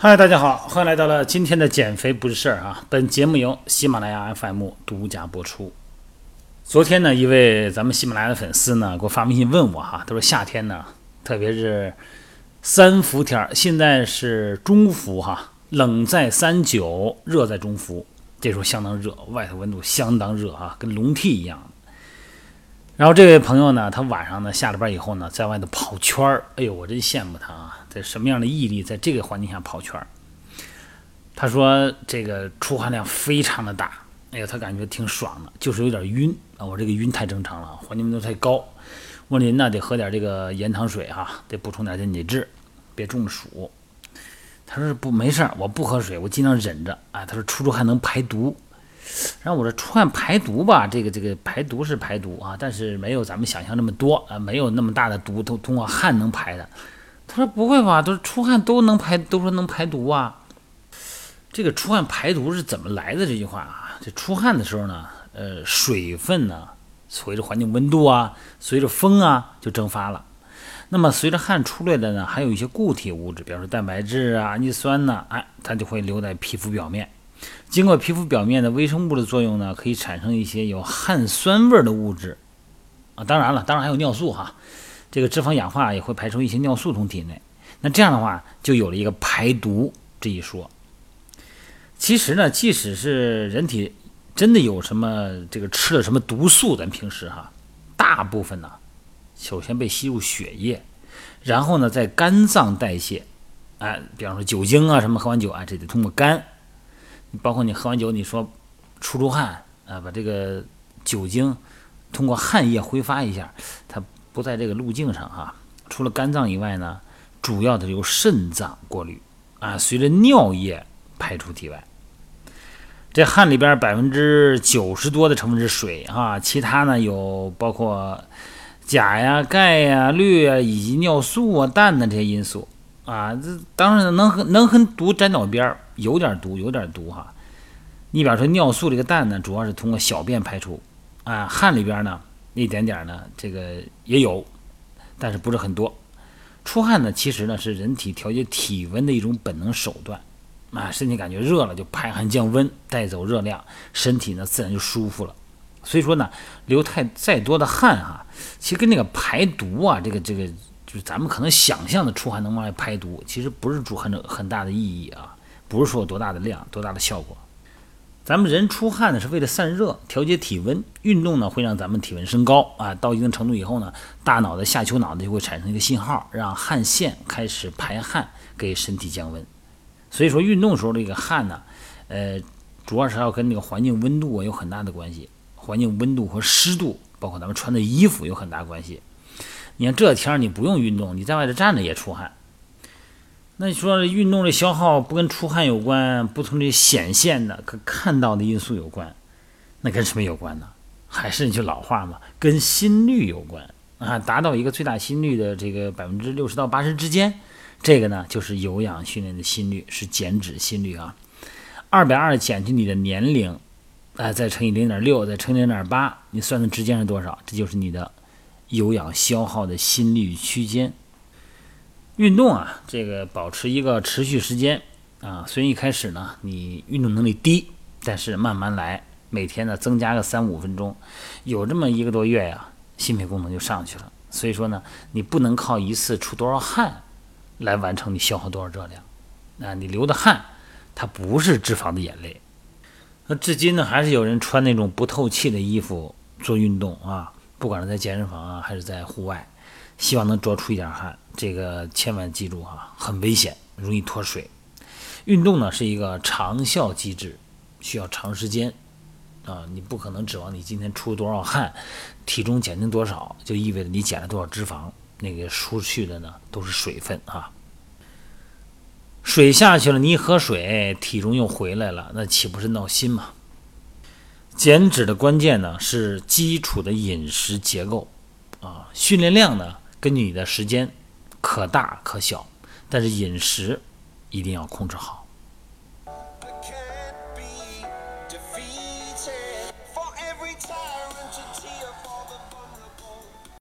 嗨，大家好，欢迎来到了今天的减肥不是事儿啊！本节目由喜马拉雅 FM 独家播出。昨天呢，一位咱们喜马拉雅的粉丝呢，给我发微信问我哈，他说夏天呢，特别是三伏天儿，现在是中伏哈，冷在三九，热在中伏，这时候相当热，外头温度相当热哈，跟笼屉一样。然后这位朋友呢，他晚上呢下了班以后呢，在外头跑圈儿。哎呦，我真羡慕他啊！什么样的毅力，在这个环境下跑圈儿？他说这个出汗量非常的大，哎呀，他感觉挺爽的，就是有点晕啊。我这个晕太正常了，环境温度太高。我说您呢得喝点这个盐糖水哈，得补充点电解质，别中暑。他说不没事儿，我不喝水，我尽量忍着啊。他说出出汗能排毒。然后我说出汗排毒吧，这个这个排毒是排毒啊，但是没有咱们想象那么多啊，没有那么大的毒都通过汗能排的。说不会吧，都是出汗都能排，都说能排毒啊。这个出汗排毒是怎么来的？这句话啊，这出汗的时候呢，呃，水分呢随着环境温度啊，随着风啊就蒸发了。那么随着汗出来的呢，还有一些固体物质，比如说蛋白质啊、氨基酸呢，哎，它就会留在皮肤表面。经过皮肤表面的微生物的作用呢，可以产生一些有汗酸味的物质啊。当然了，当然还有尿素哈。这个脂肪氧化也会排出一些尿素从体内。那这样的话，就有了一个排毒这一说。其实呢，即使是人体真的有什么这个吃了什么毒素，咱平时哈，大部分呢，首先被吸入血液，然后呢在肝脏代谢。哎，比方说酒精啊，什么喝完酒啊，这得通过肝。包括你喝完酒，你说出出汗啊，把这个酒精通过汗液挥发一下，它不在这个路径上哈。除了肝脏以外呢，主要的由肾脏过滤啊，随着尿液排出体外。这汗里边百分之九十多的成分是水哈，其他呢有包括钾呀、钙呀、氯啊，以及尿素啊、氮的这些因素啊。这当然能和能和毒沾到边儿。有点毒，有点毒哈。你比方说尿素这个氮呢，主要是通过小便排出，啊，汗里边呢一点点呢，这个也有，但是不是很多。出汗呢，其实呢是人体调节体温的一种本能手段，啊，身体感觉热了就排汗降温，带走热量，身体呢自然就舒服了。所以说呢，流太再多的汗哈，其实跟那个排毒啊，这个这个就是咱们可能想象的出汗能往外排毒，其实不是主很很大的意义啊。不是说有多大的量，多大的效果。咱们人出汗呢，是为了散热、调节体温。运动呢，会让咱们体温升高啊。到一定程度以后呢，大脑的下丘脑呢就会产生一个信号，让汗腺开始排汗，给身体降温。所以说，运动时候这个汗呢，呃，主要是要跟那个环境温度啊有很大的关系。环境温度和湿度，包括咱们穿的衣服有很大关系。你看这天儿你不用运动，你在外头站着也出汗。那你说运动的消耗不跟出汗有关，不从这显现的、可看到的因素有关，那跟什么有关呢？还是那句老话嘛，跟心率有关啊！达到一个最大心率的这个百分之六十到八十之间，这个呢就是有氧训练的心率，是减脂心率啊。二百二减去你的年龄，啊，再乘以零点六，再乘零点八，你算的之间是多少？这就是你的有氧消耗的心率区间。运动啊，这个保持一个持续时间啊，虽然一开始呢你运动能力低，但是慢慢来，每天呢增加个三五分钟，有这么一个多月呀，心肺功能就上去了。所以说呢，你不能靠一次出多少汗来完成你消耗多少热量，啊，你流的汗它不是脂肪的眼泪。那至今呢，还是有人穿那种不透气的衣服做运动啊，不管是在健身房啊，还是在户外。希望能多出一点汗，这个千万记住哈，很危险，容易脱水。运动呢是一个长效机制，需要长时间啊，你不可能指望你今天出多少汗，体重减轻多少，就意味着你减了多少脂肪，那个出去的呢都是水分啊。水下去了，你一喝水，体重又回来了，那岂不是闹心吗？减脂的关键呢是基础的饮食结构啊，训练量呢。根据你的时间，可大可小，但是饮食一定要控制好。